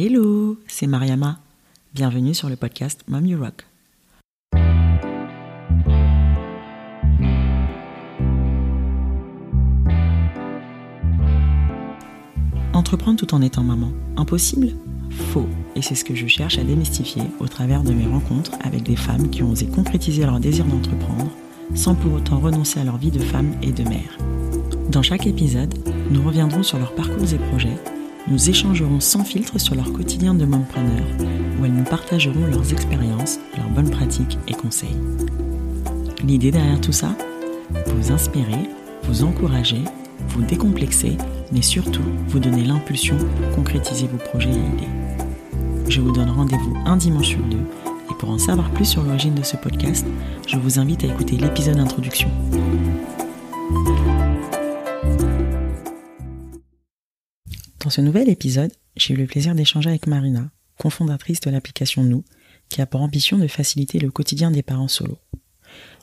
Hello, c'est Mariama. Bienvenue sur le podcast Mom You Rock. Entreprendre tout en étant maman, impossible? Faux. Et c'est ce que je cherche à démystifier au travers de mes rencontres avec des femmes qui ont osé concrétiser leur désir d'entreprendre sans pour autant renoncer à leur vie de femme et de mère. Dans chaque épisode, nous reviendrons sur leurs parcours et projets, nous échangerons sans filtre sur leur quotidien de mompreneur, où elles nous partageront leurs expériences, leurs bonnes pratiques et conseils. L'idée derrière tout ça? Vous inspirer, vous encourager, vous décomplexer, mais surtout vous donner l'impulsion pour concrétiser vos projets et idées. Je vous donne rendez-vous un dimanche sur deux et pour en savoir plus sur l'origine de ce podcast, je vous invite à écouter l'épisode d'introduction. Dans ce nouvel épisode, j'ai eu le plaisir d'échanger avec Marina, cofondatrice de l'application Nous, qui a pour ambition de faciliter le quotidien des parents solos.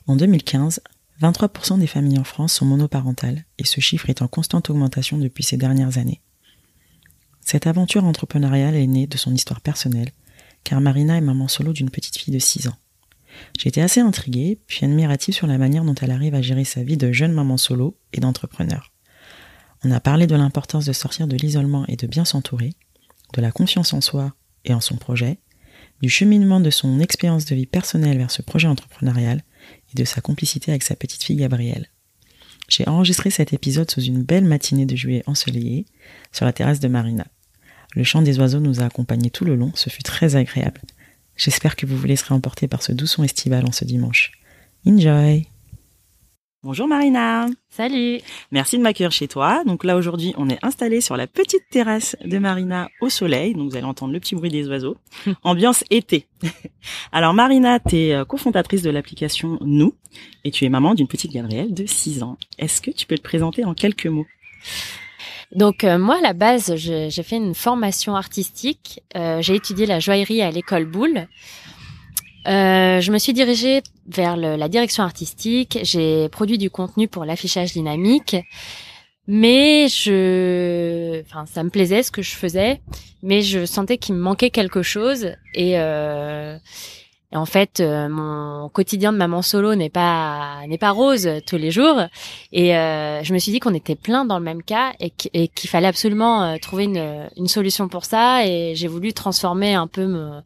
En 2015, 23% des familles en France sont monoparentales et ce chiffre est en constante augmentation depuis ces dernières années. Cette aventure entrepreneuriale est née de son histoire personnelle, car Marina est maman solo d'une petite fille de 6 ans. J'ai été assez intriguée, puis admirative sur la manière dont elle arrive à gérer sa vie de jeune maman solo et d'entrepreneur. On a parlé de l'importance de sortir de l'isolement et de bien s'entourer, de la confiance en soi et en son projet, du cheminement de son expérience de vie personnelle vers ce projet entrepreneurial et de sa complicité avec sa petite fille Gabrielle. J'ai enregistré cet épisode sous une belle matinée de juillet ensoleillée sur la terrasse de Marina. Le chant des oiseaux nous a accompagnés tout le long, ce fut très agréable. J'espère que vous vous laisserez emporter par ce doux son estival en ce dimanche. Enjoy! Bonjour Marina. Salut. Merci de m'accueillir chez toi. Donc là aujourd'hui, on est installé sur la petite terrasse de Marina au soleil. Donc vous allez entendre le petit bruit des oiseaux. Ambiance été. Alors Marina, tu es euh, cofondatrice de l'application Nous et tu es maman d'une petite Gabrielle de 6 ans. Est-ce que tu peux te présenter en quelques mots? Donc euh, moi à la base j'ai fait une formation artistique. Euh, j'ai étudié la joaillerie à l'école Boulle. Euh, je me suis dirigée vers la direction artistique. J'ai produit du contenu pour l'affichage dynamique, mais je, ça me plaisait ce que je faisais, mais je sentais qu'il me manquait quelque chose et euh, et en fait, euh, mon quotidien de maman solo n'est pas n'est pas rose tous les jours. Et euh, je me suis dit qu'on était plein dans le même cas et qu'il fallait absolument euh, trouver une, une solution pour ça. Et j'ai voulu transformer un peu me,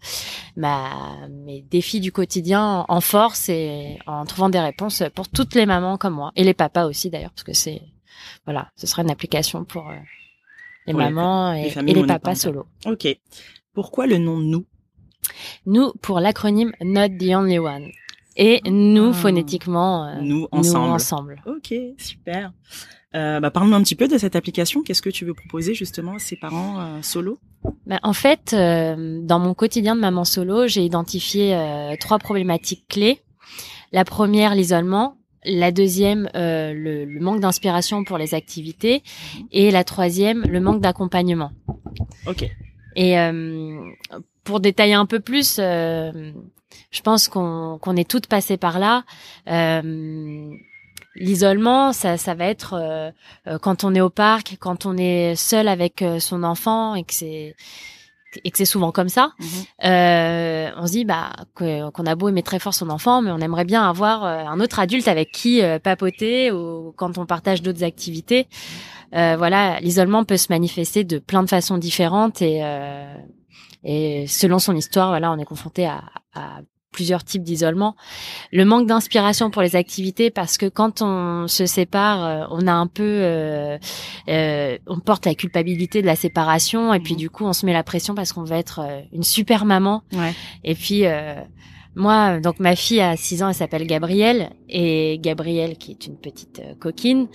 ma mes défis du quotidien en force et en trouvant des réponses pour toutes les mamans comme moi et les papas aussi d'ailleurs parce que c'est voilà, ce sera une application pour les mamans et, et les papas solo. Ok. Pourquoi le nom nous? Nous pour l'acronyme Not the Only One. Et nous, ah. phonétiquement, euh, nous, ensemble. Ok, super. Euh, bah, Parle-nous un petit peu de cette application. Qu'est-ce que tu veux proposer justement à ces parents euh, solo? Bah, En fait, euh, dans mon quotidien de maman solo, j'ai identifié trois problématiques clés. La première, l'isolement. La deuxième, le, le, manque d'inspiration pour les activités. Et la troisième, le manque d'accompagnement. Ok. Et pour détailler un peu plus, euh, je pense qu'on qu'on est toutes passées par là. Euh, L'isolement, ça, ça va être euh, euh, quand on est au parc, quand on est seul avec euh, son enfant et que c'est et que c'est souvent comme ça. Mhm. Euh, on se dit bah qu'on a beau aimer très fort son enfant, mais on aimerait bien avoir un autre adulte avec qui papoter ou quand on partage d'autres activités. voilà, l'isolement peut se manifester de plein de façons différentes et et selon son histoire, voilà, on est confronté à, à plusieurs types d'isolement. Le manque d'inspiration pour les activités parce que quand on se sépare, euh, on a un peu, euh, euh, on porte la culpabilité de la séparation et puis mhm. du coup on se met la pression parce qu'on veut être euh, une super maman. Ouais. Et puis moi, donc ma fille a 6 ans, elle s'appelle Gabrielle et Gabrielle, qui est une petite euh, coquine,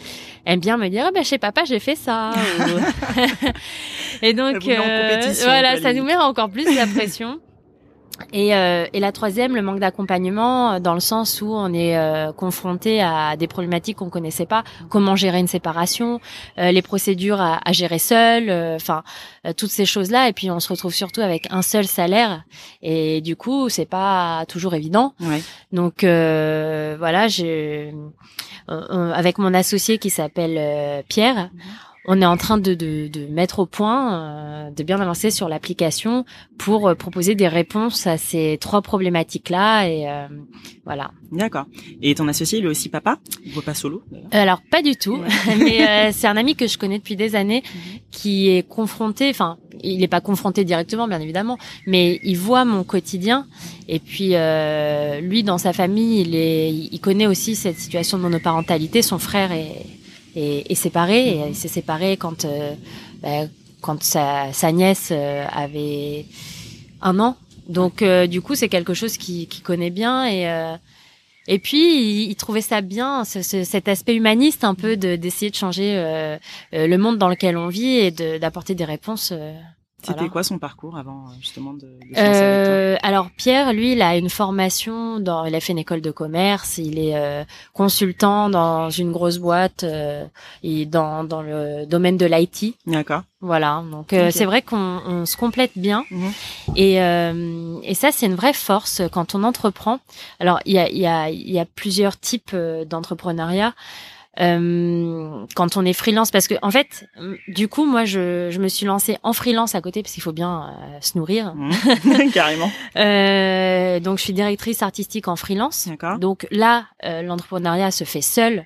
aime bien me dire ah ben chez papa j'ai fait ça. et donc euh, voilà, ça nous met encore plus la pression. Et, euh, et, la troisième, le manque d'accompagnement, euh, dans le sens où on est euh, confronté à des problématiques qu'on connaissait pas, comment gérer une séparation, euh, les procédures à, à gérer seul, enfin toutes ces choses-là. Et puis on se retrouve surtout avec un seul salaire, et du coup c'est pas toujours évident. Ouais. Donc voilà, j'ai avec mon associé qui s'appelle Pierre on est en train de, de, de mettre au point, euh, de bien avancer sur l'application pour euh, proposer des réponses à ces trois problématiques-là. Et euh, voilà. D'accord. Et ton associé, il est aussi papa Ou pas solo Alors, pas du tout. Mais c'est un ami que je connais depuis des années mhm. qui est confronté, enfin, il n'est pas confronté directement, bien évidemment, mais il voit mon quotidien. Et puis, lui, dans sa famille, il, est, il connaît aussi cette situation de monoparentalité. Son frère est est, séparé. Et il s'est séparé quand, euh, bah, quand sa, sa nièce euh, avait un an. Donc euh, du coup, c'est quelque chose qu'il connaît bien et et puis il, trouvait ça bien, ce, cet aspect humaniste un peu d'essayer de, changer le monde dans lequel on vit et d'apporter des réponses c'était quoi son parcours avant euh, justement de, de euh, Alors Pierre, lui, il a une formation dans, il a fait une école de commerce, il est euh, consultant dans une grosse boîte euh, et dans dans le domaine de l'IT. D'accord. Voilà, donc euh, c'est vrai qu'on on se complète bien mhm. et et ça c'est une vraie force quand on entreprend. Alors il y a il y a il y a plusieurs types d'entrepreneuriat. Euh, quand on est freelance parce que en fait du coup moi je, je me suis lancée en freelance à côté parce qu'il faut bien euh, se nourrir. Mmh. carrément. Euh, donc je suis directrice artistique en freelance. Donc là euh, l'entrepreneuriat se fait seul.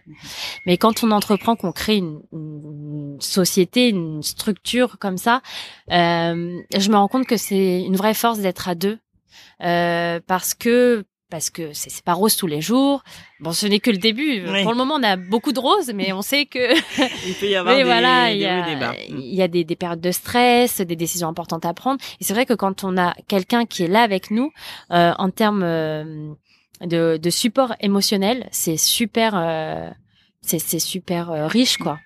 Mais quand on entreprend qu'on crée une, une, société une structure comme ça je me rends compte que c'est une vraie force d'être à deux. Parce que parce que c'est pas rose tous les jours. Bon, ce n'est que le début. Pour le moment, on a beaucoup de roses, mais on sait que il peut y avoir des, voilà, il y a, il y a des, des, périodes de stress, des décisions importantes à prendre. Et c'est vrai que quand on a quelqu'un qui est là avec nous, euh, en termes euh, de, de, support émotionnel, c'est super, euh, c'est super euh, riche, quoi.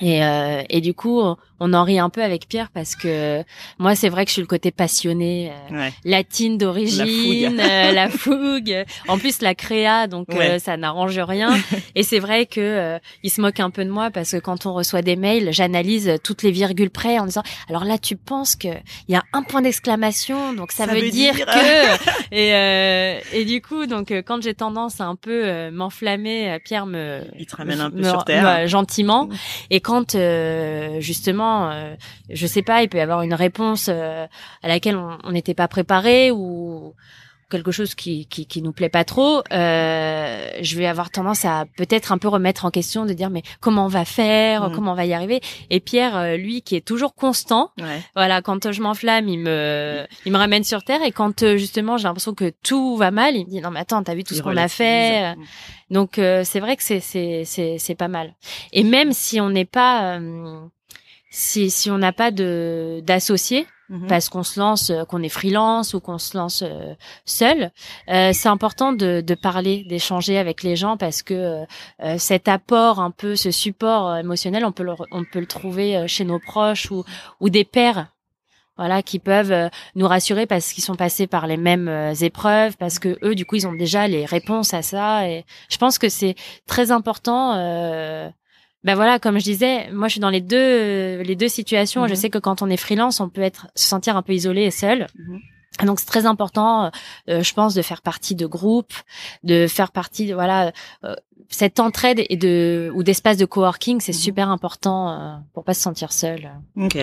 Et, euh, et du coup, on en rit un peu avec Pierre parce que moi, c'est vrai que je suis le côté passionné, euh, latine d'origine, la, fougue. En plus, la créa, donc euh, ça n'arrange rien. et c'est vrai que il se moque un peu de moi parce que quand on reçoit des mails, j'analyse toutes les virgules près en disant alors là, tu penses que il y a un point d'exclamation, donc ça, veut, dire, que. et, et du coup, donc quand j'ai tendance à un peu m'enflammer, Pierre me il te ramène un peu sur terre gentiment. Et et quand euh, justement, euh, je sais pas, il peut y avoir une réponse euh, à laquelle on n'était pas préparé ou quelque chose qui, qui, qui nous plaît pas trop, euh, je vais avoir tendance à peut-être un peu remettre en question, de dire mais comment on va faire, mmh. comment on va y arriver. Et Pierre, lui, qui est toujours constant, voilà, quand je m'enflamme, il me, il me ramène sur terre. Et quand justement j'ai l'impression que tout va mal, il me dit non mais attends, t'as vu tout ce qu'on a fait. Donc euh, c'est vrai que c'est c'est c'est c'est pas mal. Et même si on n'est pas euh, si si on n'a pas de d'associés mhm. parce qu'on se lance euh, qu'on est freelance ou qu'on se lance seul, c'est important de de parler, d'échanger avec les gens parce que cet apport un peu ce support émotionnel, on peut le on peut le trouver chez nos proches ou ou des pères voilà, qui peuvent euh, nous rassurer parce qu'ils sont passés par les mêmes euh, épreuves, parce que eux, du coup, ils ont déjà les réponses à ça. Et je pense que c'est très important. Euh, ben voilà, comme je disais, moi, je suis dans les deux les deux situations. Je mhm. sais que quand on est freelance, on peut être se sentir un peu isolé et seul. Mhm. Donc c'est très important, je pense, de faire partie de groupes, de faire partie de voilà cette entraide et de ou d'espace de coworking, c'est mhm. super important pour pas se sentir seul. Ok.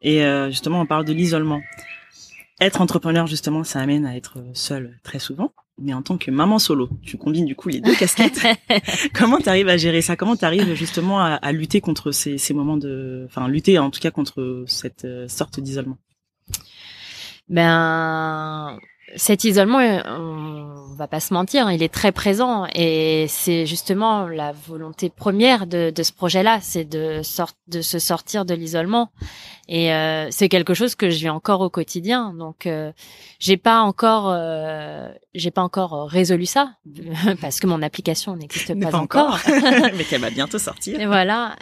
Et euh, justement, on parle de l'isolement. Être entrepreneur, justement, ça amène à être seul très souvent. Mais en tant que maman solo, tu combines du coup les deux casquettes. Comment tu arrives à gérer ça? Comment tu arrives justement à, à, lutter contre ces, ces moments de... Enfin, lutter en tout cas contre cette euh, sorte d'isolement? Ben, cet isolement, euh, on va pas se mentir, il est très présent et c'est justement la volonté première de, de ce projet-là, c'est de, de se sortir de l'isolement. Et euh, c'est quelque chose que je vis encore au quotidien. Donc, euh, j'ai pas encore, euh, j'ai pas encore résolu ça parce que mon application n'existe pas, encore, mais qu'elle va bientôt sortir. Et voilà.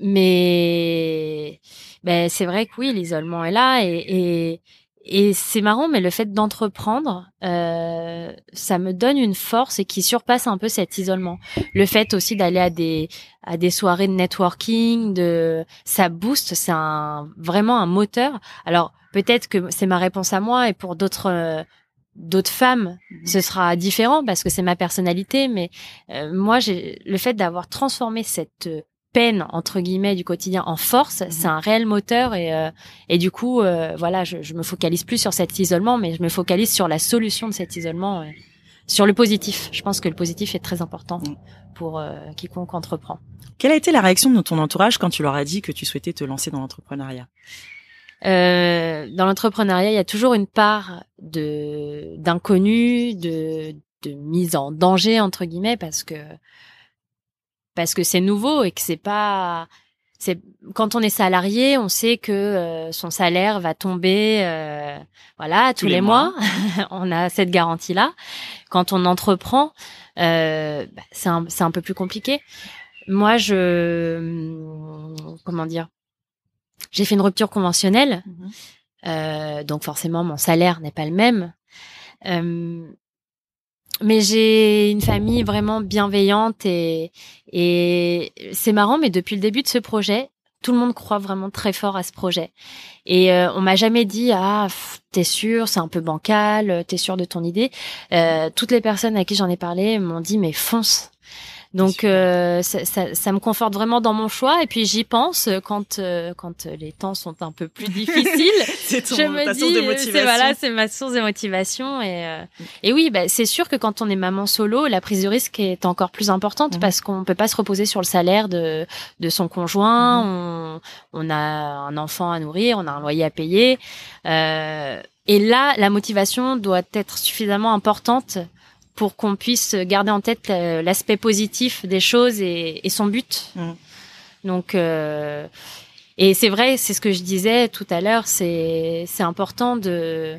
mais ben, c'est vrai que oui, l'isolement est là et, et et c'est marrant, mais le fait d'entreprendre, euh, ça me donne une force et qui surpasse un peu cet isolement. Le fait aussi d'aller à des à des soirées de networking, de ça booste, c'est un vraiment un moteur. Alors peut-être que c'est ma réponse à moi et pour d'autres euh, d'autres femmes, ce sera différent parce que c'est ma personnalité. Mais euh, moi, j'ai le fait d'avoir transformé cette peine entre guillemets du quotidien en force, Mhm. c'est un réel moteur et euh, et du coup euh, voilà, je, je me focalise plus sur cet isolement, mais je me focalise sur la solution de cet isolement, euh, sur le positif. Je pense que le positif est très important Mhm. pour quiconque entreprend. Quelle a été la réaction de ton entourage quand tu leur as dit que tu souhaitais te lancer dans l'entrepreneuriat? Dans l'entrepreneuriat, il y a toujours une part de d'inconnu, de de mise en danger entre guillemets parce que parce que c'est nouveau et que c'est pas c'est quand on est salarié, on sait que euh, son salaire va tomber euh, voilà tous, les, mois. on a cette garantie là. Quand on entreprend, euh, bah, c'est un c'est un peu plus compliqué. Moi, je comment dire j'ai fait une rupture conventionnelle, euh, donc forcément mon salaire n'est pas le même. Mais j'ai une famille vraiment bienveillante et, et c'est marrant, mais depuis le début de ce projet, tout le monde croit vraiment très fort à ce projet. Et euh, on m'a jamais dit ah t'es sûr, c'est un peu bancal, t'es sûr de ton idée. Euh, toutes les personnes à qui j'en ai parlé m'ont dit mais fonce. Donc euh, ça, ça, ça me conforte vraiment dans mon choix et puis j'y pense quand euh, quand les temps sont un peu plus difficiles. C'est ton, je me ta dis source de euh, motivation. c'est voilà c'est ma source de motivation et euh, et oui bah, c'est sûr que quand on est maman solo la prise de risque est encore plus importante Mhm. parce qu'on peut pas se reposer sur le salaire de de son conjoint Mhm. on on a un enfant à nourrir on a un loyer à payer euh, et là la motivation doit être suffisamment importante pour qu'on puisse garder en tête l'aspect positif des choses et, et son but. Mhm. Donc, euh, et c'est vrai, c'est ce que je disais tout à l'heure, c'est c'est important de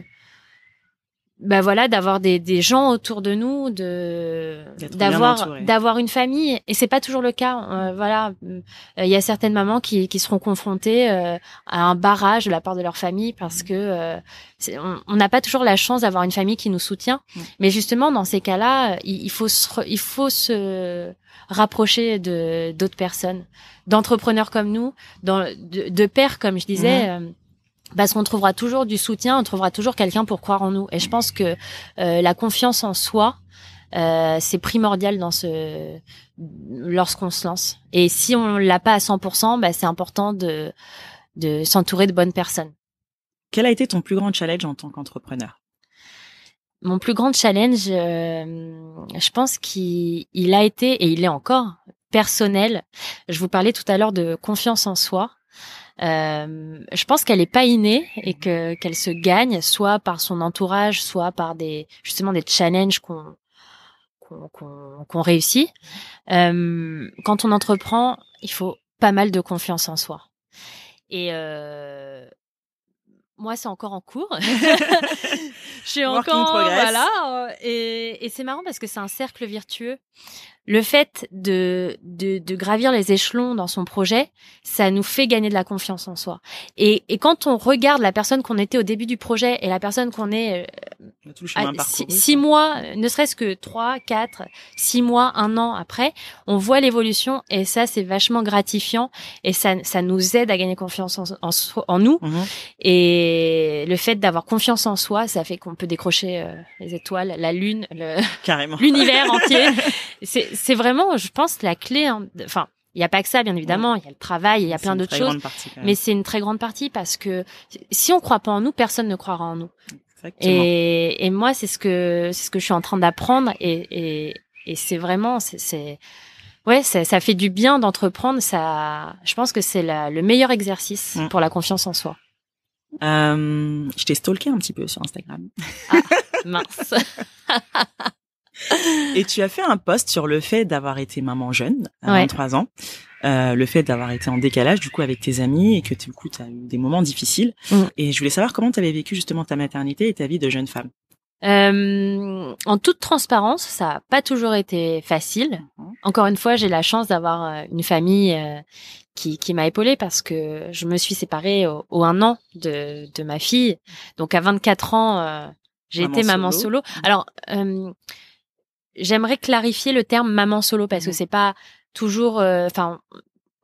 bah voilà d'avoir des, des gens autour de nous de d'avoir d'avoir une famille. Et c'est pas toujours le cas Euh, voilà. Euh, il y a certaines mamans qui, qui seront confrontées euh, à un barrage de la part de leur famille parce que euh, c'est- on n'a pas toujours la chance d'avoir une famille qui nous soutient. Mm. mais justement dans ces cas-là il, il faut se il faut se rapprocher de d'autres personnes d'entrepreneurs comme nous dans de, de pères comme je disais euh, parce qu'on trouvera toujours du soutien, on trouvera toujours quelqu'un pour croire en nous. Et je pense que euh, la confiance en soi, euh, c'est primordial dans ce lorsqu'on se lance. Et si on l'a pas à 100%, bah, c'est important de de s'entourer de bonnes personnes. Quel a été ton plus grand challenge en tant qu'entrepreneur? Mon plus grand challenge, euh, je pense qu'il il a été et il est encore personnel. Je vous parlais tout à l'heure de confiance en soi. Euh, je pense qu'elle est pas innée et que qu'elle se gagne soit par son entourage, soit par des justement des challenges qu'on qu'on qu'on réussit. Euh, quand on entreprend, il faut pas mal de confiance en soi. Et euh, moi, c'est encore en cours. je suis encore voilà. euh, Et, et c'est marrant parce que c'est un cercle vertueux. Le fait de, de de gravir les échelons dans son projet, ça nous fait gagner de la confiance en soi. Et, et quand on regarde la personne qu'on était au début du projet et la personne qu'on est euh, six, mois, euh, ne serait-ce que trois, quatre, six mois, un an après, on voit l'évolution et ça c'est vachement gratifiant et ça, ça nous aide à gagner confiance en, en, en nous Mhm. et le fait d'avoir confiance en soi, ça fait qu'on peut décrocher euh, les étoiles, la lune, le- Carrément. l'univers entier. C'est c'est vraiment, je pense, la clé. hein, Enfin, il y a pas que ça, bien évidemment. Il y a le travail, il y a plein d'autres choses. partie. Mais c'est une très grande partie parce que si on croit pas en nous, personne ne croira en nous. Exactement. Et, et moi, c'est ce que c'est ce que je suis en train d'apprendre et, et, et c'est vraiment c'est ouais ça, ça fait du bien d'entreprendre. Ça, je pense que c'est le meilleur exercice Mm. pour la confiance en soi. Euh, je t'ai stalké un petit peu sur Instagram. Mince. Et tu as fait un post sur le fait d'avoir été maman jeune, à Ouais. 23 ans, euh, le fait d'avoir été en décalage du coup avec tes amis et que du coup tu as eu des moments difficiles. Mm. Et je voulais savoir comment tu avais vécu justement ta maternité et ta vie de jeune femme. Euh, en toute transparence, ça a pas toujours été facile. Mhm. Encore une fois, j'ai la chance d'avoir euh, une famille euh, qui, qui m'a épaulée parce que je me suis séparée au, au un an de, de ma fille. Donc à 24 ans, j'ai été maman solo. solo. Alors, euh, j'aimerais clarifier le terme maman solo parce que Mhm. c'est pas toujours. euh, Enfin,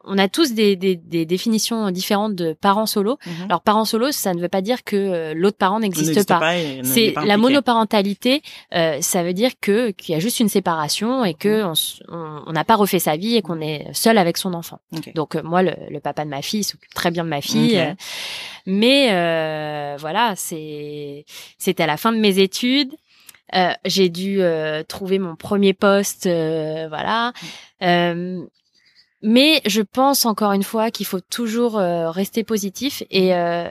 on a tous des, des, des, définitions différentes de parents solo. Mhm. Alors parents solo, ça ne veut pas dire que euh, l'autre parent n'existe pas. n'est C'est pas la monoparentalité, euh, ça veut dire que qu'il y a juste une séparation et que on s- on n'a pas refait sa vie et qu'on est seul avec son enfant. Donc euh, moi, le, le papa de ma fille il s'occupe très bien de ma fille, Ok. euh, mais euh, voilà, c'est c'était à la fin de mes études. Euh, j'ai dû euh, trouver mon premier poste, euh, voilà. Euh, mais je pense encore une fois qu'il faut toujours euh, rester positif et euh,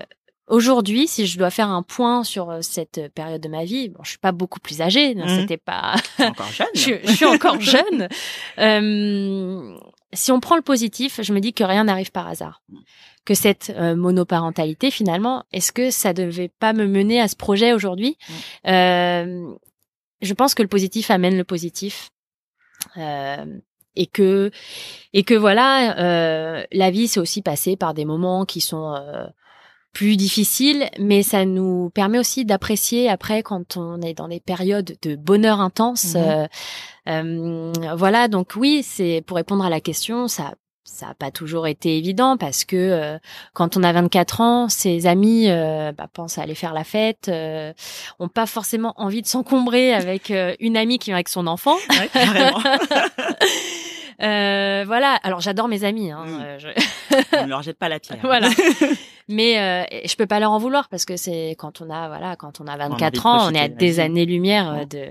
Aujourd'hui, si je dois faire un point sur cette période de ma vie, bon, je suis pas beaucoup plus âgée, Mhm. c'était pas, encore jeune. je, je suis encore jeune. Euh, si on prend le positif, je me dis que rien n'arrive par hasard. Que cette euh, monoparentalité, finalement, est-ce que ça devait pas me mener à ce projet aujourd'hui? Euh, Je pense que le positif amène le positif. Euh, et que et que voilà, euh, la vie c'est aussi passé par des moments qui sont euh, plus difficiles, mais ça nous permet aussi d'apprécier après quand on est dans des périodes de bonheur intense. Mhm. euh, euh, voilà, donc oui, c'est pour répondre à la question, ça ça n'a pas toujours été évident parce que euh, quand on a 24 ans, ses amis euh, bah, pensent à aller faire la fête, euh, ont pas forcément envie de s'encombrer avec euh, une amie qui vient avec son enfant. Ouais, carrément. Euh, voilà. Alors j'adore mes amis. Hein, Mm. euh, je- On ne leur jette pas la pierre. voilà. Mais euh, je peux pas leur en vouloir parce que c'est quand on a voilà quand on a envie de 24 ans, on est à des euh, Mm. de,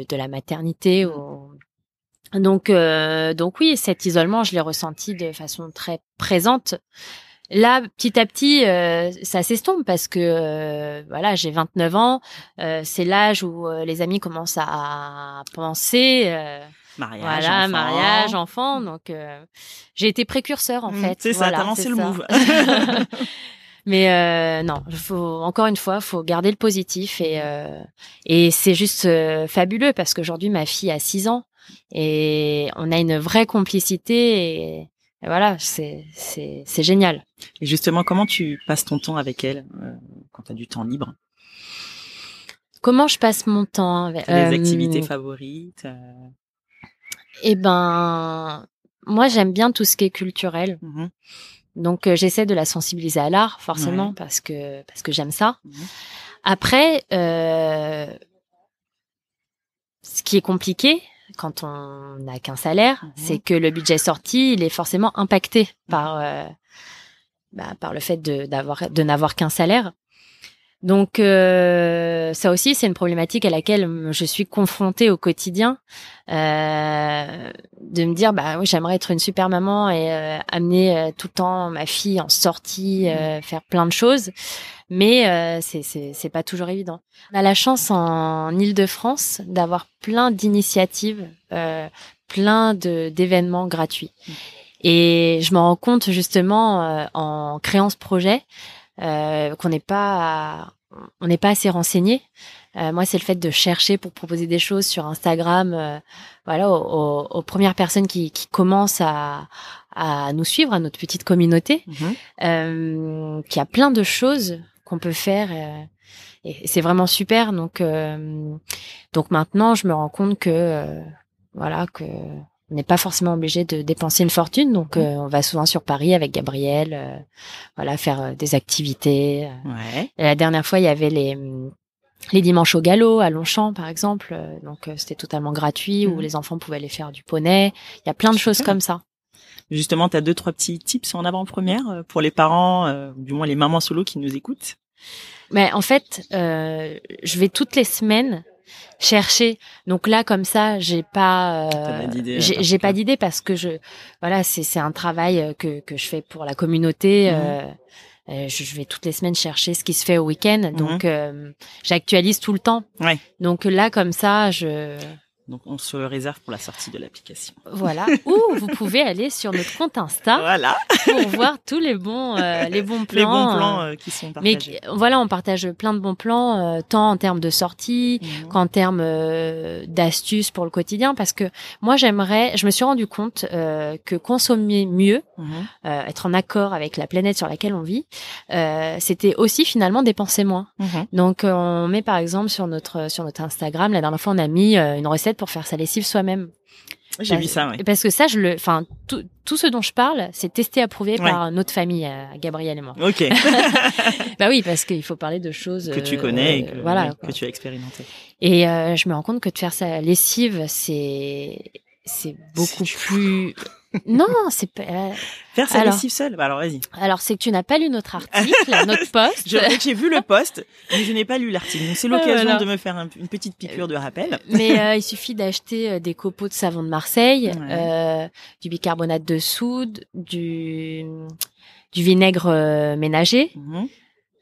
de de la maternité. Mm. ou- Donc euh, donc oui, cet isolement, je l'ai ressenti de façon très présente. Là, petit à petit, euh, ça s'estompe parce que euh, voilà, j'ai 29 ans. euh, c'est l'âge où euh, les amis commencent à penser. euh, Mariage, voilà, enfant. mariage, enfant. Donc, euh, j'ai été précurseur en Mm, fait. C'est ça, t'as lancé le ça. move. Mais euh, non, faut encore une fois, faut garder le positif et euh, et c'est juste euh, fabuleux parce qu'aujourd'hui ma fille a 6 ans et on a une vraie complicité et, et voilà, c'est génial. Et justement, comment tu passes ton temps avec elle euh, quand tu as du temps libre? Comment je passe mon temps avec Les euh, activités favorites euh, Eh ben, moi j'aime bien tout ce qui est culturel. mhm, Donc euh, j'essaie de la sensibiliser à l'art forcément Ouais. parce que parce que j'aime ça. mhm. Après, euh, ce qui est compliqué quand on n'a qu'un salaire, Mhm. c'est que le budget sorti, il est forcément impacté par euh, bah, par le fait de d'avoir de n'avoir qu'un salaire. Donc euh, ça aussi, c'est une problématique à laquelle je suis confrontée au quotidien, euh, de me dire bah oui, j'aimerais être une super maman et amener tout le temps ma fille en sortie, euh, faire plein de choses, mais euh, c'est c'est pas toujours évident. On a la chance en Île-de-France d'avoir plein d'initiatives, euh, plein de d'événements gratuits. Et je me rends compte justement euh, en créant ce projet euh, qu'on n'est pas on n'est pas assez renseigné. Euh, moi, c'est le fait de chercher pour proposer des choses sur Instagram, euh, voilà, aux, aux- aux premières personnes qui, qui commencent à, à nous suivre, à notre petite communauté, Mhm. euh, qui a plein de choses qu'on peut faire. euh, et c'est vraiment super. Donc, euh, donc maintenant, je me rends compte que, euh, voilà, que on n'est pas forcément obligé de dépenser une fortune. Donc, euh, on va souvent sur Paris avec Gabriel, euh, voilà, faire euh, des activités. Ouais. Et la dernière fois, il y avait les les dimanches au galop à Longchamp, par exemple. Donc, euh, c'était totalement gratuit où Mhm. les enfants pouvaient aller faire du poney. Il y a plein de choses comme ça. Justement, tu as deux, trois petits tips en avant-première euh, pour les parents, euh, du moins les mamans solo qui nous écoutent. Mais en fait, euh, je vais toutes les semaines chercher. Donc là, comme ça, j'ai pas, euh, d'idée, j'ai pas d'idée parce que je, voilà, c'est c'est un travail euh, que que je fais pour la communauté. Mhm. euh, euh, je, je vais toutes les semaines chercher ce qui se fait au week-end. Mhm. Donc euh, j'actualise tout le temps. Ouais. Donc là, comme ça, je Donc, on se le réserve pour la sortie de l'application. voilà. Ou vous pouvez aller sur notre compte Insta Voilà, pour voir tous les bons euh, les bons plans. les bons euh, plans euh, qui sont mais partagés. qui- voilà, on partage plein de bons plans, euh, tant en termes de sortie Mhm. qu'en termes euh, d'astuces pour le quotidien, parce que moi j'aimerais, je me suis rendu compte euh, que consommer mieux, Mhm. euh, être en accord avec la planète sur laquelle on vit, euh, c'était aussi finalement dépenser moins. Mhm. Donc euh, on met par exemple sur notre sur notre Instagram, la dernière fois on a mis euh, une recette pour faire sa lessive soi-même. J'ai vu ça, ouais. Parce que ça, je le, enfin, tout, tout ce dont je parle, c'est testé, approuvé Ouais. par notre famille, euh, Gabriel et moi. Ok. bah oui, parce qu'il faut parler de choses que tu euh, connais et que, voilà. que tu as expérimenté. Et euh, je me rends compte que de faire sa lessive, c'est c'est beaucoup plus. Non, c'est pas. euh, Faire sa Alors. lessive seule Bah alors vas-y. Alors c'est que tu n'as pas lu notre article, notre post. J'ai vu le post, mais je n'ai pas lu l'article. Donc c'est l'occasion Voilà. de me faire un- une petite piqûre de rappel. Mais euh, il suffit d'acheter euh, des copeaux de savon de Marseille, Ouais. euh, du bicarbonate de soude, du du vinaigre euh, ménager, Mhm.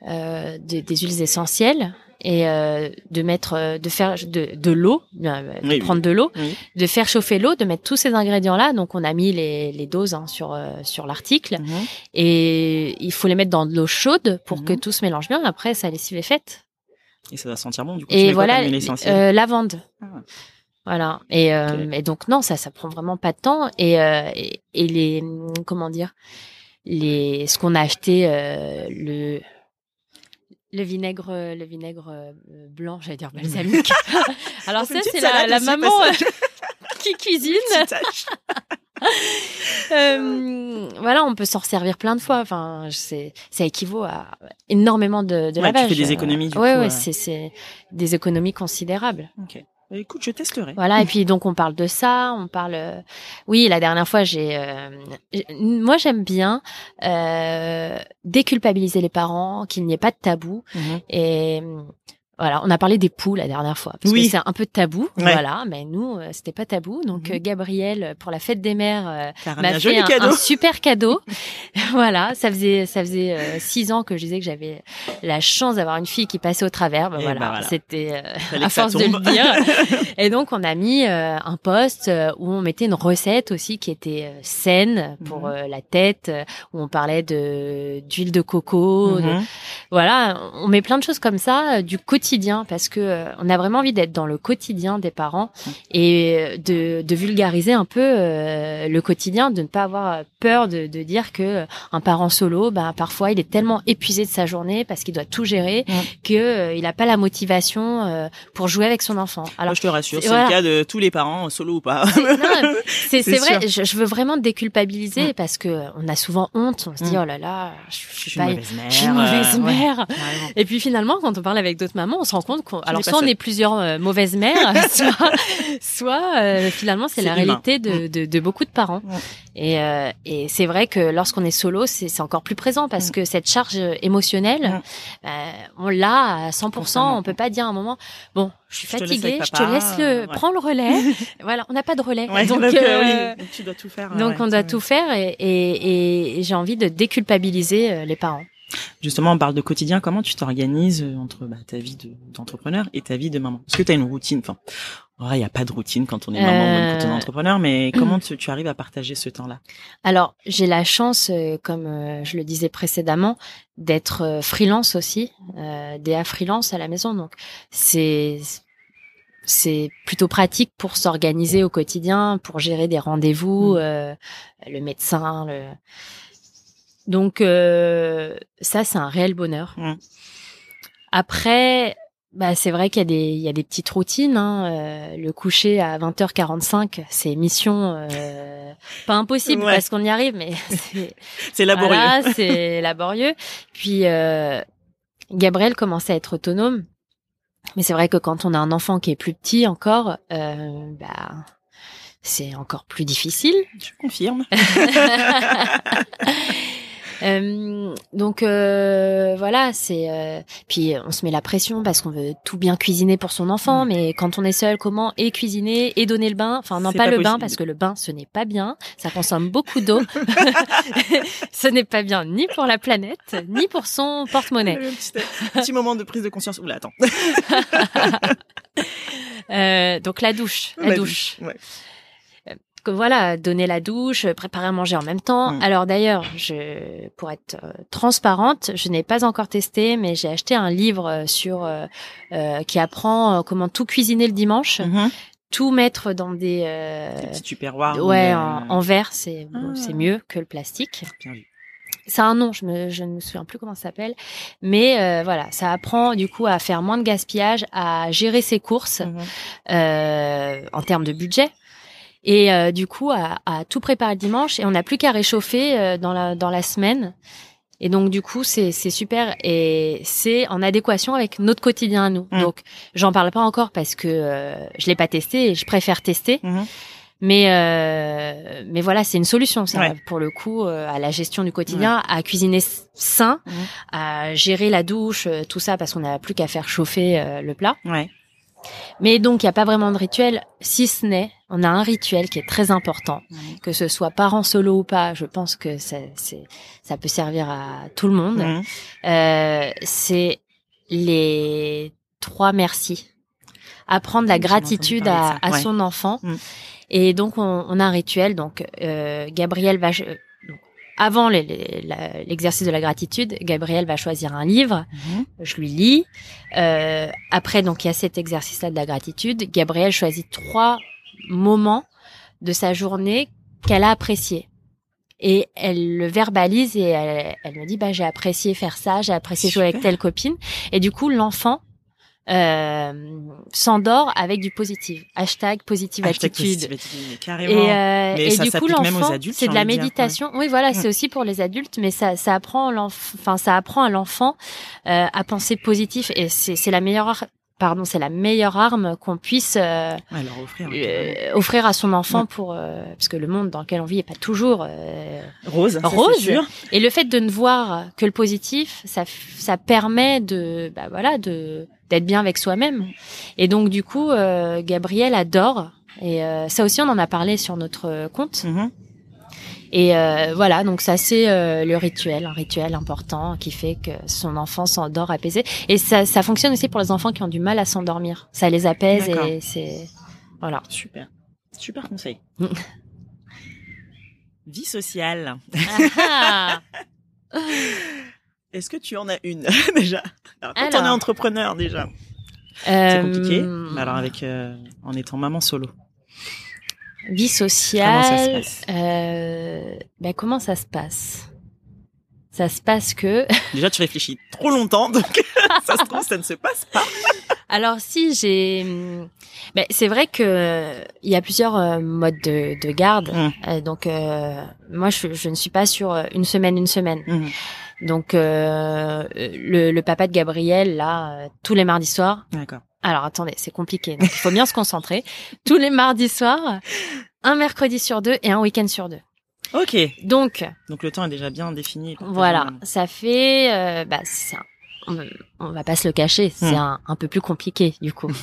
euh, des, des huiles essentielles et euh, de mettre euh, de faire de, de l'eau euh, de Oui, prendre de l'eau Oui. de faire chauffer l'eau de mettre tous ces ingrédients là donc on a mis les, les doses hein, sur euh, sur l'article Mhm. et il faut les mettre dans de l'eau chaude pour Mhm. que tout se mélange bien après sa lessive est faite Et ça va sentir bon du coup. et voilà euh, lavande Ah. voilà et, euh, Ok. et donc non ça ça prend vraiment pas de temps et euh, et, et les comment dire les ce qu'on a acheté euh, le le vinaigre le vinaigre euh, blanc j'allais dire balsamique alors ça c'est la, maman euh, qui cuisine. Euh, voilà on peut s'en servir plein de fois enfin c'est ça équivaut à énormément de, de Ouais, tu lavage fais des économies, du ouais coup, ouais euh. c'est c'est des économies considérables Ok. Écoute, je testerai. Voilà, et puis donc on parle de ça, on parle. euh, Oui, la dernière fois, j'ai. euh, Moi, j'aime bien euh, déculpabiliser les parents, qu'il n'y ait pas de tabou. Mhm. Et voilà, on a parlé des poux la dernière fois, parce Oui. que c'est un peu tabou. Ouais. Voilà, mais nous, euh, c'était pas tabou. Donc Mhm. euh, Gabriel, pour la fête des mères, euh, m'a fait un, cadeau. un super cadeau. voilà, ça faisait ça faisait euh, six ans que je disais que j'avais la chance d'avoir une fille qui passait au travers. Ben voilà, bah voilà. c'était euh, à force de le dire. Et donc on a mis euh, un post euh, où on mettait une recette aussi qui était euh, saine pour Mhm. euh, la tête, euh, où on parlait de d'huile de coco. de- Mhm. voilà, on met plein de choses comme ça euh, du quotidien parce que euh, on a vraiment envie d'être dans le quotidien des parents et euh, de, de vulgariser un peu euh, le quotidien, de ne pas avoir peur de, de dire que euh, un parent solo, ben parfois il est tellement épuisé de sa journée parce qu'il doit tout gérer Mhm. que euh, il n'a pas la motivation euh, pour jouer avec son enfant. Moi, Alors je te rassure, c'est- le cas de tous les parents, solo ou pas. c'est- vrai, je, je veux vraiment déculpabiliser Mm. parce que on a souvent honte, on se dit Mm. oh là là, je, je Je suis suis pas une mauvaise mère. je suis une mauvaise ouais, mère. Et puis finalement, quand on parle avec d'autres mamans, on se rend compte qu'on, alors soit on est plusieurs euh, mauvaises mères, soit, soit euh, finalement c'est la humain. réalité de, de, de beaucoup de parents. Mm. Et, euh, et c'est vrai que lorsqu'on est solo, c'est, c'est encore plus présent parce Mm. que cette charge émotionnelle, euh, on l'a à 100%. Constamment. On peut pas dire à un moment, bon, je suis Je te laisse fatiguée, je te laisse le, euh, ouais. prends le relais. voilà, on n'a pas de relais. Ouais, donc, euh, euh, oui, tu dois tout faire. donc ouais, on doit ouais. tout faire et, et, et j'ai envie de déculpabiliser euh, les parents. Justement, on parle de quotidien. Comment tu t'organises euh, entre bah, ta vie de- d'entrepreneur et ta vie de maman? Est-ce que tu as une routine? Enfin, il n'y a pas de routine quand on est maman ou quand on est Euh, entrepreneur, mais comment tu, tu arrives à partager ce temps-là? Alors, j'ai la chance, euh, comme je le disais précédemment, d'être freelance aussi, euh, DA freelance à la maison. Donc, c'est c'est plutôt pratique pour s'organiser au quotidien, pour gérer des rendez-vous, Mm. euh, le médecin. Le... Donc, euh, ça, c'est un réel bonheur. Mm. Après, bah, c'est vrai qu'il y a des, il y a des petites routines. Hein. euh, le coucher à 20h45, c'est mission euh, pas impossible Ouais. parce qu'on y arrive, mais c'est laborieux. voilà, c'est laborieux. Puis euh, Gabriel commençait à être autonome, mais c'est vrai que quand on a un enfant qui est plus petit encore, euh, bah c'est encore plus difficile. Je confirme. Euh, donc euh, voilà, c'est euh, puis on se met la pression parce qu'on veut tout bien cuisiner pour son enfant, Mm. mais quand on est seul, comment et cuisiner et donner le bain? Enfin non pas, pas le bain parce que le bain ce n'est pas bien, ça consomme beaucoup d'eau. ce n'est pas bien ni pour la planète ni pour son porte-monnaie. Un petit, petit moment de prise de conscience. Oula, attends. Euh, donc la douche, la douche. Ouais. Que voilà, donner la douche, préparer à manger en même temps. Mm. Alors d'ailleurs, je, pour être euh, transparente, je n'ai pas encore testé, mais j'ai acheté un livre euh, sur euh, euh, qui apprend comment tout cuisiner le dimanche, Mhm. tout mettre dans des, euh, Des petits tupperwares. ouais, ou, en, en verre, c'est Ah. c'est mieux que le plastique. bien vu. C'est un nom, je, me, je ne me souviens plus comment ça s'appelle, mais euh, voilà, ça apprend du coup à faire moins de gaspillage, à gérer ses courses Mhm. euh, en termes de budget. Et euh, du coup à, à, tout préparer le dimanche et on n'a plus qu'à réchauffer euh, dans la dans la semaine. Et donc du coup c'est c'est super et c'est en adéquation avec notre quotidien à nous. Mm. Donc j'en parle pas encore parce que euh, je l'ai pas testé et je préfère tester. Mhm. Mais euh, mais voilà, c'est une solution ça Ouais. pour le coup euh, à la gestion du quotidien, à cuisiner sain, Mhm. à gérer la douche, euh, tout ça parce qu'on n'a plus qu'à faire chauffer euh, le plat. Ouais. Mais donc il y a pas vraiment de rituel, si ce n'est on a un rituel qui est très important, que ce soit parent solo ou pas. Je pense que ça ça peut servir à tout le monde. Euh, c'est les trois merci. Apprendre la gratitude à, à ouais. son enfant. Mm. Et donc, on, on a un rituel. Donc, euh, Gabriel va... euh, avant l'exercice de la gratitude, Gabriel va choisir un livre. Mhm. Je lui lis. Euh, après, donc, il y a cet exercice-là de la gratitude. Gabriel choisit trois moments de sa journée qu'elle a appréciés. Et elle le verbalise et elle, elle me dit bah j'ai apprécié faire ça, j'ai apprécié jouer avec telle copine. Et du coup l'enfant euh, s'endort avec du positif. Hashtag positive Hashtag attitude. positive carrément. Et, euh, Mais et ça du coup, l'enfant, c'est de la dire, méditation. Oui, voilà, c'est aussi pour les adultes, mais ça, ça apprend enfin, ça apprend à l'enfant euh, à penser positif. Et c'est, c'est la meilleure, pardon, c'est la meilleure arme qu'on puisse euh, Ouais, leur offrir. euh, offrir à son enfant pour, euh, parce que le monde dans lequel on vit est pas toujours euh, Rose. ça, Rose. sûr. et le fait de ne voir que le positif, ça, ça permet de, bah voilà, de d'être bien avec soi-même. Et donc du coup, euh, Gabriel adore. Et euh, ça aussi, on en a parlé sur notre compte. Mhm. Et euh, voilà, donc ça c'est euh, le rituel, un rituel important qui fait que son enfant s'endort apaisé. Et ça, ça fonctionne aussi pour les enfants qui ont du mal à s'endormir. Ça les apaise et c'est voilà. Super. Super conseil. Vie sociale. Ah, Est-ce que tu en as une déjà? Alors, quand Alors. on est entrepreneur déjà, c'est euh, compliqué. Mais alors avec euh, en étant maman solo. Vie Comment ça se sociale. passe euh, ben, comment ça se passe? Ça se passe que Déjà tu réfléchis trop longtemps, donc ça se trouve ça ne se passe pas. Alors si j'ai, ben, c'est vrai que euh, il y a plusieurs euh, modes de, de garde. Mm. Euh, donc euh, moi je, je ne suis pas sur euh, une semaine une semaine. Mhm. Donc euh, le, le papa de Gabriel là euh, tous les mardis soirs. D'accord. Alors attendez c'est compliqué donc il faut bien se concentrer. Tous les mardis soirs, un mercredi sur deux et un week-end sur deux. Ok. Donc Donc le temps est déjà bien défini. voilà ça fait euh, bah c'est un- on, va pas se le cacher c'est Mm. un, un peu plus compliqué du coup.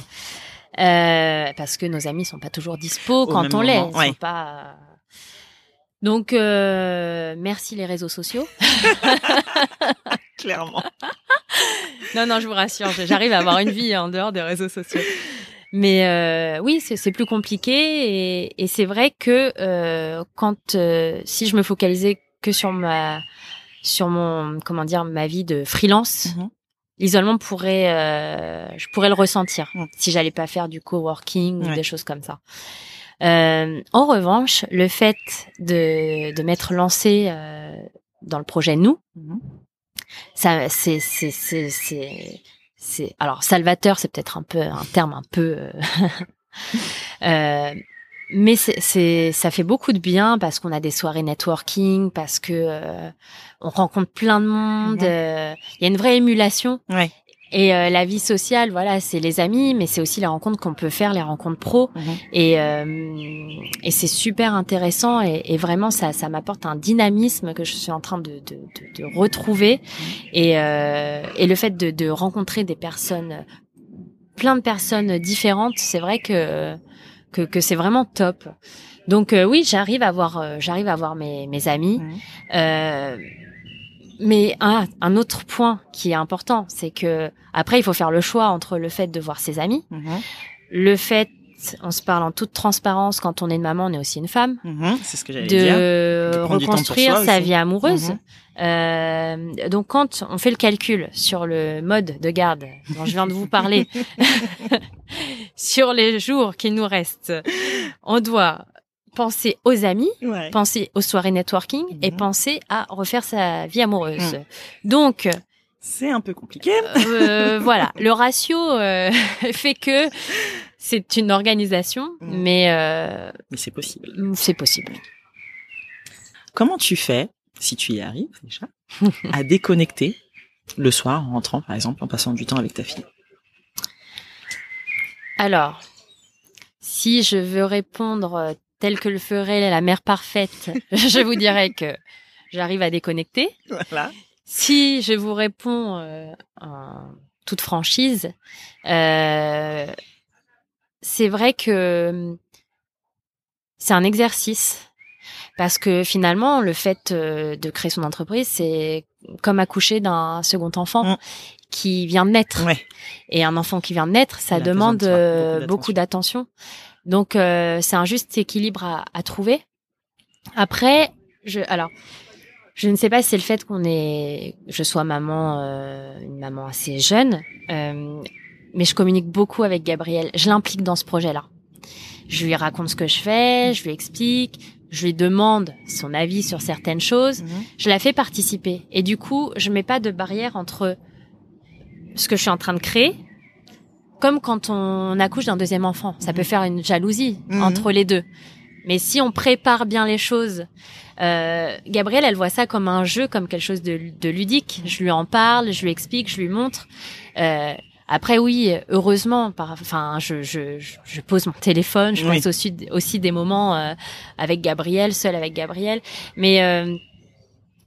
Euh, parce que nos amis sont pas toujours dispo Au quand on l'est. ouais. pas. Donc euh, merci les réseaux sociaux. Clairement. non non, je vous rassure, j'arrive à avoir une vie en dehors des réseaux sociaux. Mais euh, oui, c'est plus compliqué et, et c'est vrai que euh, quand euh, si je me focalisais que sur ma sur mon comment dire ma vie de freelance, Mhm. l'isolement pourrait euh, je pourrais le ressentir Mm. si j'allais pas faire du coworking ou Ouais. des choses comme ça. Euh, en revanche, le fait de de m'être lancé euh, dans le projet nous, Mhm. Ça c'est c'est c'est c'est c'est alors salvateur, c'est peut-être un peu un terme un peu euh, euh, mais c'est c'est ça fait beaucoup de bien parce qu'on a des soirées networking, parce que euh, on rencontre plein de monde, Mhm. euh, il y a une vraie émulation Ouais. Et euh, la vie sociale, voilà, c'est les amis, mais c'est aussi les rencontres qu'on peut faire, les rencontres pro. Mhm. Et, euh, et c'est super intéressant et, et vraiment ça, ça m'apporte un dynamisme que je suis en train de, de, de, de retrouver. Et, euh, et le fait de, de rencontrer des personnes, plein de personnes différentes, c'est vrai que, que, que c'est vraiment top. Donc euh, oui, j'arrive à voir, euh, j'arrive à voir mes, mes amis. Mhm. Mais un, un autre point qui est important, c'est que après il faut faire le choix entre le fait de voir ses amis, Mhm. le fait, on se parle en toute transparence, quand on est une maman, on est aussi une femme, Mhm. C'est ce que j'allais dire. de De temps pour reconstruire soi sa vie amoureuse. Mhm. Euh, donc quand on fait le calcul sur le mode de garde dont je viens de vous parler, sur les jours qu'il nous reste, on doit penser aux amis, Ouais. penser aux soirées networking et penser à refaire sa vie amoureuse. Donc C'est un peu compliqué. euh, voilà, le ratio euh, fait que c'est une organisation, Mm. mais euh, Mais c'est possible. c'est possible. Comment tu fais, si tu y arrives déjà, à déconnecter le soir en rentrant, par exemple, en passant du temps avec ta fille? Alors, si je veux répondre euh, tel que le ferait la mère parfaite, je vous dirais que j'arrive à déconnecter. Voilà. Si je vous réponds euh, en toute franchise, euh, c'est vrai que c'est un exercice. Parce que finalement, le fait euh, de créer son entreprise, c'est comme accoucher d'un second enfant Mm. qui vient de naître. Ouais. Et un enfant qui vient de naître, ça Il a besoin demande beaucoup d'attention. Donc euh, c'est un juste équilibre à, à trouver. Après, je alors je ne sais pas si c'est le fait qu'on est, je sois maman, euh, une maman assez jeune, euh, mais je communique beaucoup avec Gabriel. Je l'implique dans ce projet-là. Je lui raconte ce que je fais, je lui explique, je lui demande son avis sur certaines choses Mhm. je la fais participer. Et du coup, je mets pas de barrière entre ce que je suis en train de créer, comme quand on accouche d'un deuxième enfant. Ça peut faire une jalousie Mhm. entre les deux. Mais si on prépare bien les choses, euh, Gabrielle, elle voit ça comme un jeu, comme quelque chose de, de ludique. Je lui en parle, je lui explique, je lui montre. Euh, après, oui, heureusement, par, enfin, je, je, je- pose mon téléphone, je Oui. passe aussi, aussi des moments euh, avec Gabriel, seul avec Gabriel. Mais euh,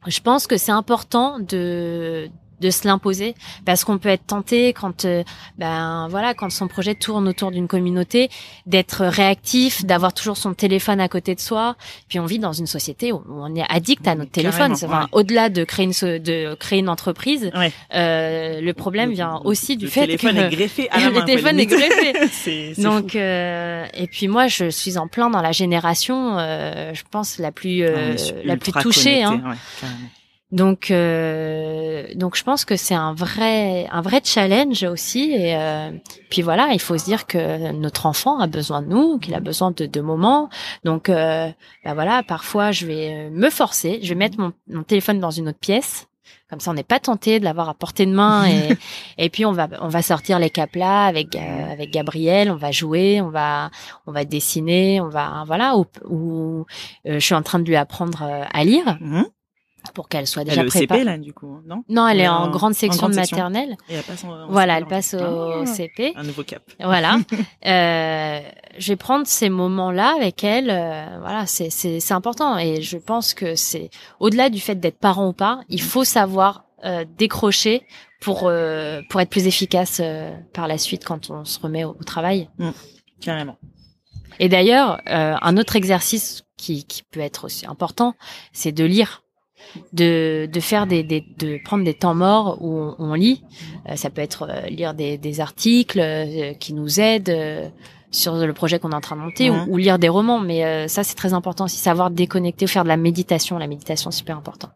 je pense que c'est important de de se l'imposer parce qu'on peut être tenté quand euh, ben voilà quand son projet tourne autour d'une communauté d'être réactif d'avoir toujours son téléphone à côté de soi puis on vit dans une société où on est addict à notre téléphone enfin, ouais. au-delà de créer une de créer une entreprise Ouais. euh, le problème vient aussi du le fait téléphone que est greffé à la le main. téléphone est greffé. donc euh, et puis moi je suis en plein dans la génération euh, je pense la plus euh, la plus touchée hein. ouais. Donc, euh, donc je pense que c'est un vrai, un vrai challenge aussi. Et euh, puis voilà, il faut se dire que notre enfant a besoin de nous, qu'il a besoin de, de moments. Donc, euh, bah voilà, parfois je vais me forcer, je vais mettre mon, mon téléphone dans une autre pièce. Comme ça, on n'est pas tenté de l'avoir à portée de main. Et, et puis on va, on va sortir les caplas avec euh, avec Gabriel. On va jouer, on va, on va dessiner, on va voilà. Ou, ou, euh, je suis en train de lui apprendre euh, à lire Mhm. Pour qu'elle soit Elle déjà est au CP, préparée. là, du coup, hein, non Non, elle est en, en- grande section en grande de section. maternelle. Et elle passe en, Voilà, elle passe au Ah, CP. Un nouveau cap. Voilà. Euh, je vais prendre ces moments-là avec elle. euh, voilà, c'est c'est c'est important et je pense que c'est au-delà du fait d'être parent ou pas, il faut savoir euh, décrocher pour euh, pour être plus efficace euh, par la suite quand on se remet au, au travail. Carrément. Et d'ailleurs, euh, un autre exercice qui, qui peut être aussi important, c'est de lire, de, de faire des, des de prendre des temps morts où on, on lit. Euh, ça peut être euh, lire des, des articles euh, qui nous aident euh, sur le projet qu'on est en train de monter ou, ou lire des romans. Mais euh, ça, c'est très important aussi, savoir déconnecter ou faire de la méditation. La méditation, c'est super important.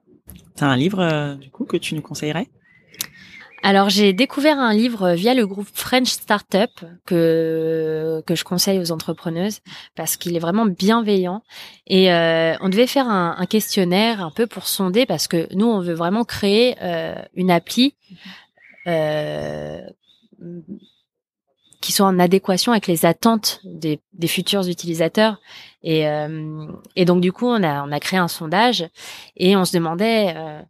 T'as un livre, euh, du coup, que tu nous conseillerais? Alors j'ai découvert un livre via le groupe French Startup que que je conseille aux entrepreneuses parce qu'il est vraiment bienveillant. Et euh, on devait faire un, un questionnaire un peu pour sonder parce que nous on veut vraiment créer euh, une appli euh, qui soit en adéquation avec les attentes des, des futurs utilisateurs. Et euh, et donc du coup on a on a créé un sondage et on se demandait euh,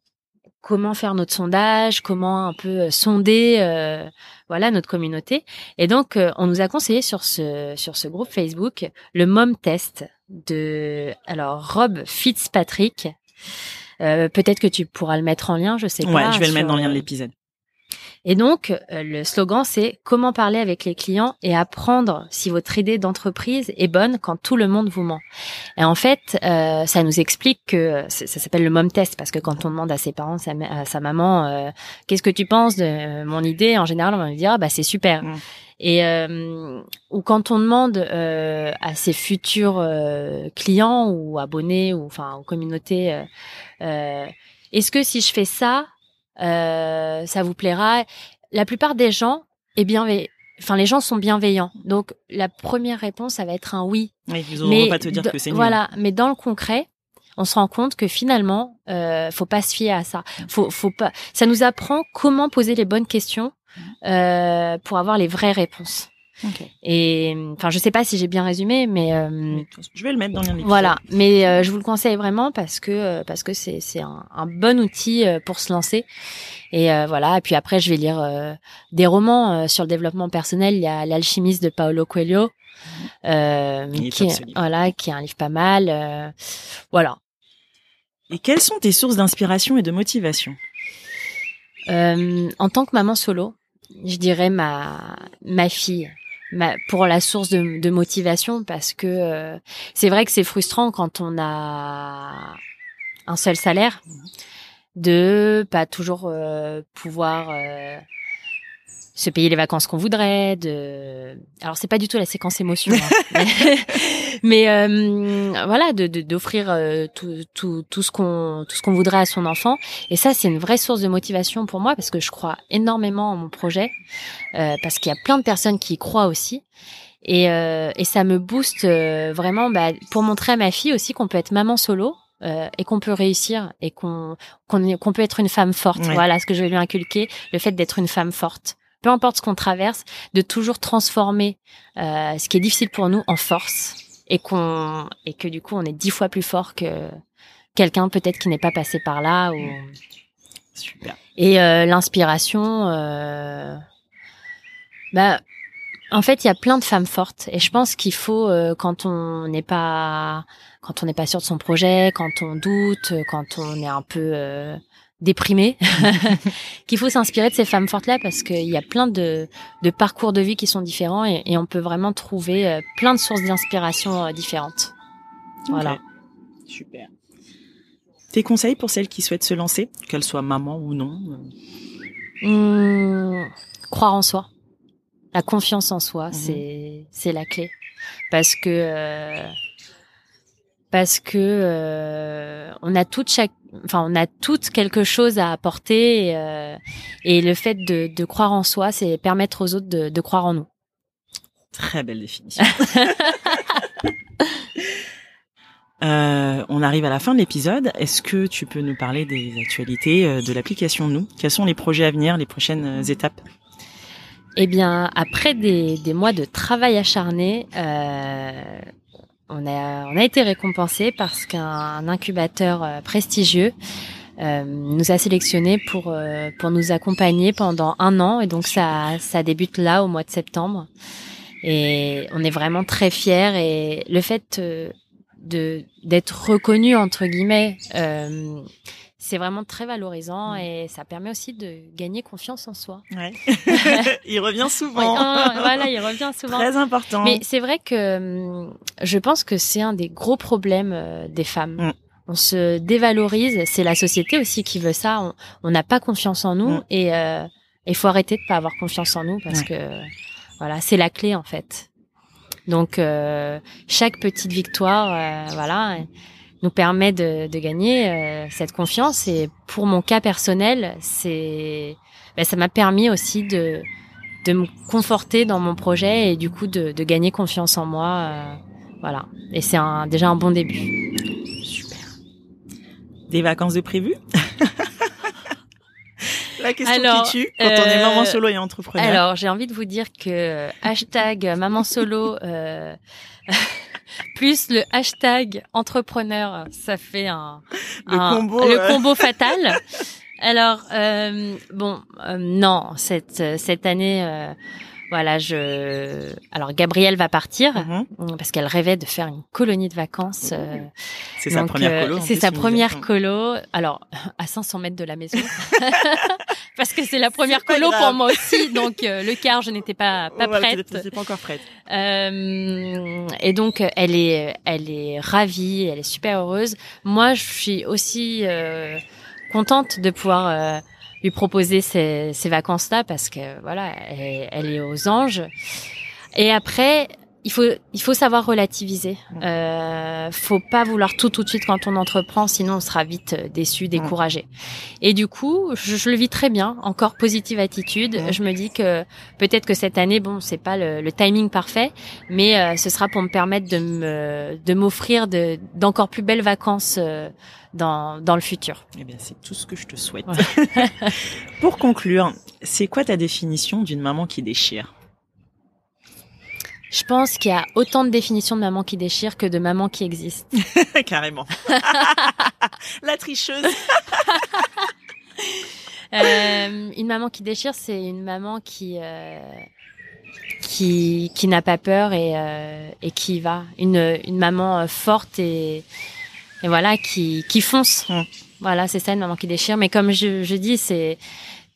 comment faire notre sondage, comment un peu euh, sonder euh, voilà notre communauté. Et donc euh, on nous a conseillé sur ce sur ce groupe Facebook le Mom Test de alors Rob Fitzpatrick. Euh, Peut-être que tu pourras le mettre en lien, je sais Ouais, pas. je vais le mettre dans le lien de euh, l'épisode. Et donc, euh, le slogan, c'est comment parler avec les clients et apprendre si votre idée d'entreprise est bonne quand tout le monde vous ment? Et en fait, euh, ça nous explique que ça, ça s'appelle le mom test parce que quand on demande à ses parents, sa, à sa maman, euh, qu'est-ce que tu penses de mon idée, en général, on va lui dire, ah, bah c'est super. Mm. Et euh, ou quand on demande euh, à ses futurs euh, clients ou abonnés ou enfin aux communautés, euh, euh, est-ce que si je fais ça, euh, ça vous plaira La plupart des gens est bienveillant. Enfin, les gens sont bienveillants. Donc, la première réponse, ça va être un oui. Oui, ils Mais pas te dire que c'est. Voilà, mais dans le concret, on se rend compte que finalement, euh, faut pas se fier à ça. Faut, faut pas. Ça nous apprend comment poser les bonnes questions euh, pour avoir les vraies réponses. Et enfin, je sais pas si j'ai bien résumé, mais euh, je vais le mettre dans le Voilà, mais euh, je vous le conseille vraiment parce que euh, parce que c'est c'est un, un, bon outil pour se lancer. Et voilà. Et puis après, je vais lire des romans sur le développement personnel. Il y a l'alchimiste de Paolo Coelho, qui voilà, qui est un livre pas mal. voilà. Et quelles sont tes sources d'inspiration et de motivation? En tant que maman solo, je dirais ma ma fille pour la source de, de motivation parce que euh, c'est vrai que c'est frustrant quand on a un seul salaire de pas toujours euh, pouvoir euh, se payer les vacances qu'on voudrait de alors c'est pas du tout la séquence émotion hein. mais euh, voilà de d'offrir euh, tout, tout tout ce qu'on tout ce qu'on voudrait à son enfant et ça c'est une vraie source de motivation pour moi parce que je crois énormément en mon projet euh, parce qu'il y a plein de personnes qui y croient aussi et et ça me booste vraiment bah, pour montrer à ma fille aussi qu'on peut être maman solo et qu'on peut réussir et qu'on qu'on peut être une femme forte. Voilà ce que je vais lui inculquer, le fait d'être une femme forte peu importe ce qu'on traverse, de toujours transformer euh, ce qui est difficile pour nous en force et qu'on et que du coup on est dix fois plus fort que quelqu'un peut-être qui n'est pas passé par là ou super. Et euh, l'inspiration, euh, bah en fait il y a plein de femmes fortes et je pense qu'il faut euh, quand on n'est pas quand on n'est pas sûr de son projet, quand on doute, quand on est un peu euh, déprimé, qu'il faut s'inspirer de ces femmes fortes-là parce qu'il y a plein de, de, parcours de vie qui sont différents et, et on peut vraiment trouver euh, plein de sources d'inspiration euh, différentes. Voilà. Super. Tes conseils pour celles qui souhaitent se lancer, qu'elles soient maman ou non mmh, Croire en soi. La confiance en soi, mmh. c'est c'est la clé. Parce que euh, parce que euh, on a toute chaque enfin on a toutes quelque chose à apporter et, euh, et le fait de, de, croire en soi c'est permettre aux autres de, de, croire en nous. Très belle définition. Euh, on arrive à la fin de l'épisode. Est-ce que tu peux nous parler des actualités euh, de l'application nous? Quels sont les projets à venir les prochaines étapes? Eh bien, après des, des mois de travail acharné, euh, on a, été récompensé parce qu'un incubateur euh, prestigieux euh, nous a sélectionné pour euh, pour nous accompagner pendant un an. Et donc ça ça débute là au mois de septembre. Et on est vraiment très fiers. Et le fait de d'être reconnu entre guillemets c'est vraiment très valorisant mm. et ça permet aussi de gagner confiance en soi. Ouais. il revient souvent. Oh, voilà, il revient souvent. Très important. Mais c'est vrai que hum, je pense que c'est un des gros problèmes euh, des femmes. Mm. On se dévalorise, c'est la société aussi qui veut ça. On n'a pas confiance en nous mm. et il euh, faut arrêter de pas avoir confiance en nous parce que voilà, c'est la clé en fait. Donc euh, chaque petite victoire, euh, voilà nous permet de, de gagner euh, cette confiance. Et pour mon cas personnel, c'est, ben, ça m'a permis aussi de, de me conforter dans mon projet et du coup de, de gagner confiance en moi. Euh, voilà. Et c'est un, déjà un bon début. Super. Des vacances de prévues? La question alors, qui tue quand on est maman euh, solo et entrepreneur. Alors, j'ai envie de vous dire que hashtag maman solo plus le hashtag entrepreneur, ça fait un, le, combo, le combo fatal. Alors euh, bon, euh, non, cette cette année, euh, voilà, je. Alors Gabrielle va partir mm-hmm. parce qu'elle rêvait de faire une colonie de vacances. c'est sa première colo. C'est sa première colo. Alors à 500 mètres de la maison. parce que c'est la première colo pour moi aussi. Donc euh, le quart, je n'étais pas pas prête. pas encore prête. Euh, et donc elle est elle est ravie, elle est super heureuse. Moi, je suis aussi euh, contente de pouvoir euh, lui proposer ces, ces vacances-là parce que voilà, elle, elle, est aux anges. Et après, il faut il faut savoir relativiser. Euh, faut pas vouloir tout tout de suite quand on entreprend, sinon on sera vite euh, déçu, découragé. Et du coup, je, le vis très bien. Encore positive attitude. Je me dis que peut-être que cette année, bon, c'est pas le, timing parfait, mais euh, ce sera pour me permettre de me de m'offrir de d'encore plus belles vacances. Euh, dans, dans le futur. Eh bien, c'est tout ce que je te souhaite. pour conclure, c'est quoi ta définition d'une maman qui déchire? Je pense qu'il y a autant de définitions de maman qui déchire que de maman qui existe. Carrément. La tricheuse. Euh, une maman qui déchire, c'est une maman qui euh, qui qui n'a pas peur et euh, et qui y va. Une une maman forte et et voilà qui qui fonce. Mm. Voilà, c'est ça une maman qui déchire. Mais comme je, je dis, c'est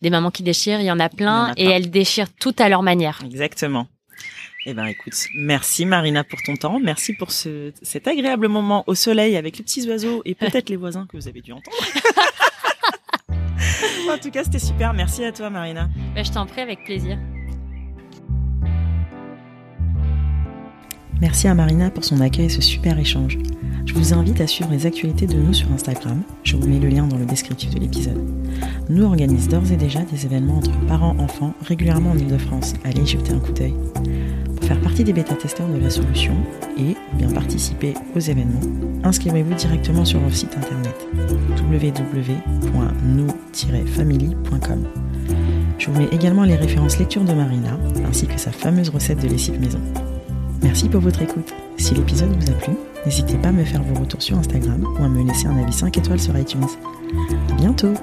des mamans qui déchirent. Il y en a plein en a et elles déchirent toutes à leur manière. Exactement. Eh ben écoute, merci Marina pour ton temps, merci pour ce, cet agréable moment au soleil avec les petits oiseaux et peut-être les voisins que vous avez dû entendre. en tout cas, c'était super. Merci à toi Marina. Ben, je t'en prie avec plaisir. Merci à Marina pour son accueil et ce super échange. Je vous invite à suivre les actualités de nous sur Instagram. Je vous mets le lien dans le descriptif de l'épisode. Nous organise d'ores et déjà des événements entre parents-enfants régulièrement en Ile-de-France. Allez jeter un coup d'œil. Pour faire partie des bêta-testeurs de la solution et ou bien participer aux événements, inscrivez-vous directement sur leur site internet www.nous-family.com. Je vous mets également les références lecture de Marina ainsi que sa fameuse recette de lessive maison. Merci pour votre écoute. Si l'épisode vous a plu, n'hésitez pas à me faire vos retours sur Instagram ou à me laisser un avis 5 étoiles sur iTunes. À bientôt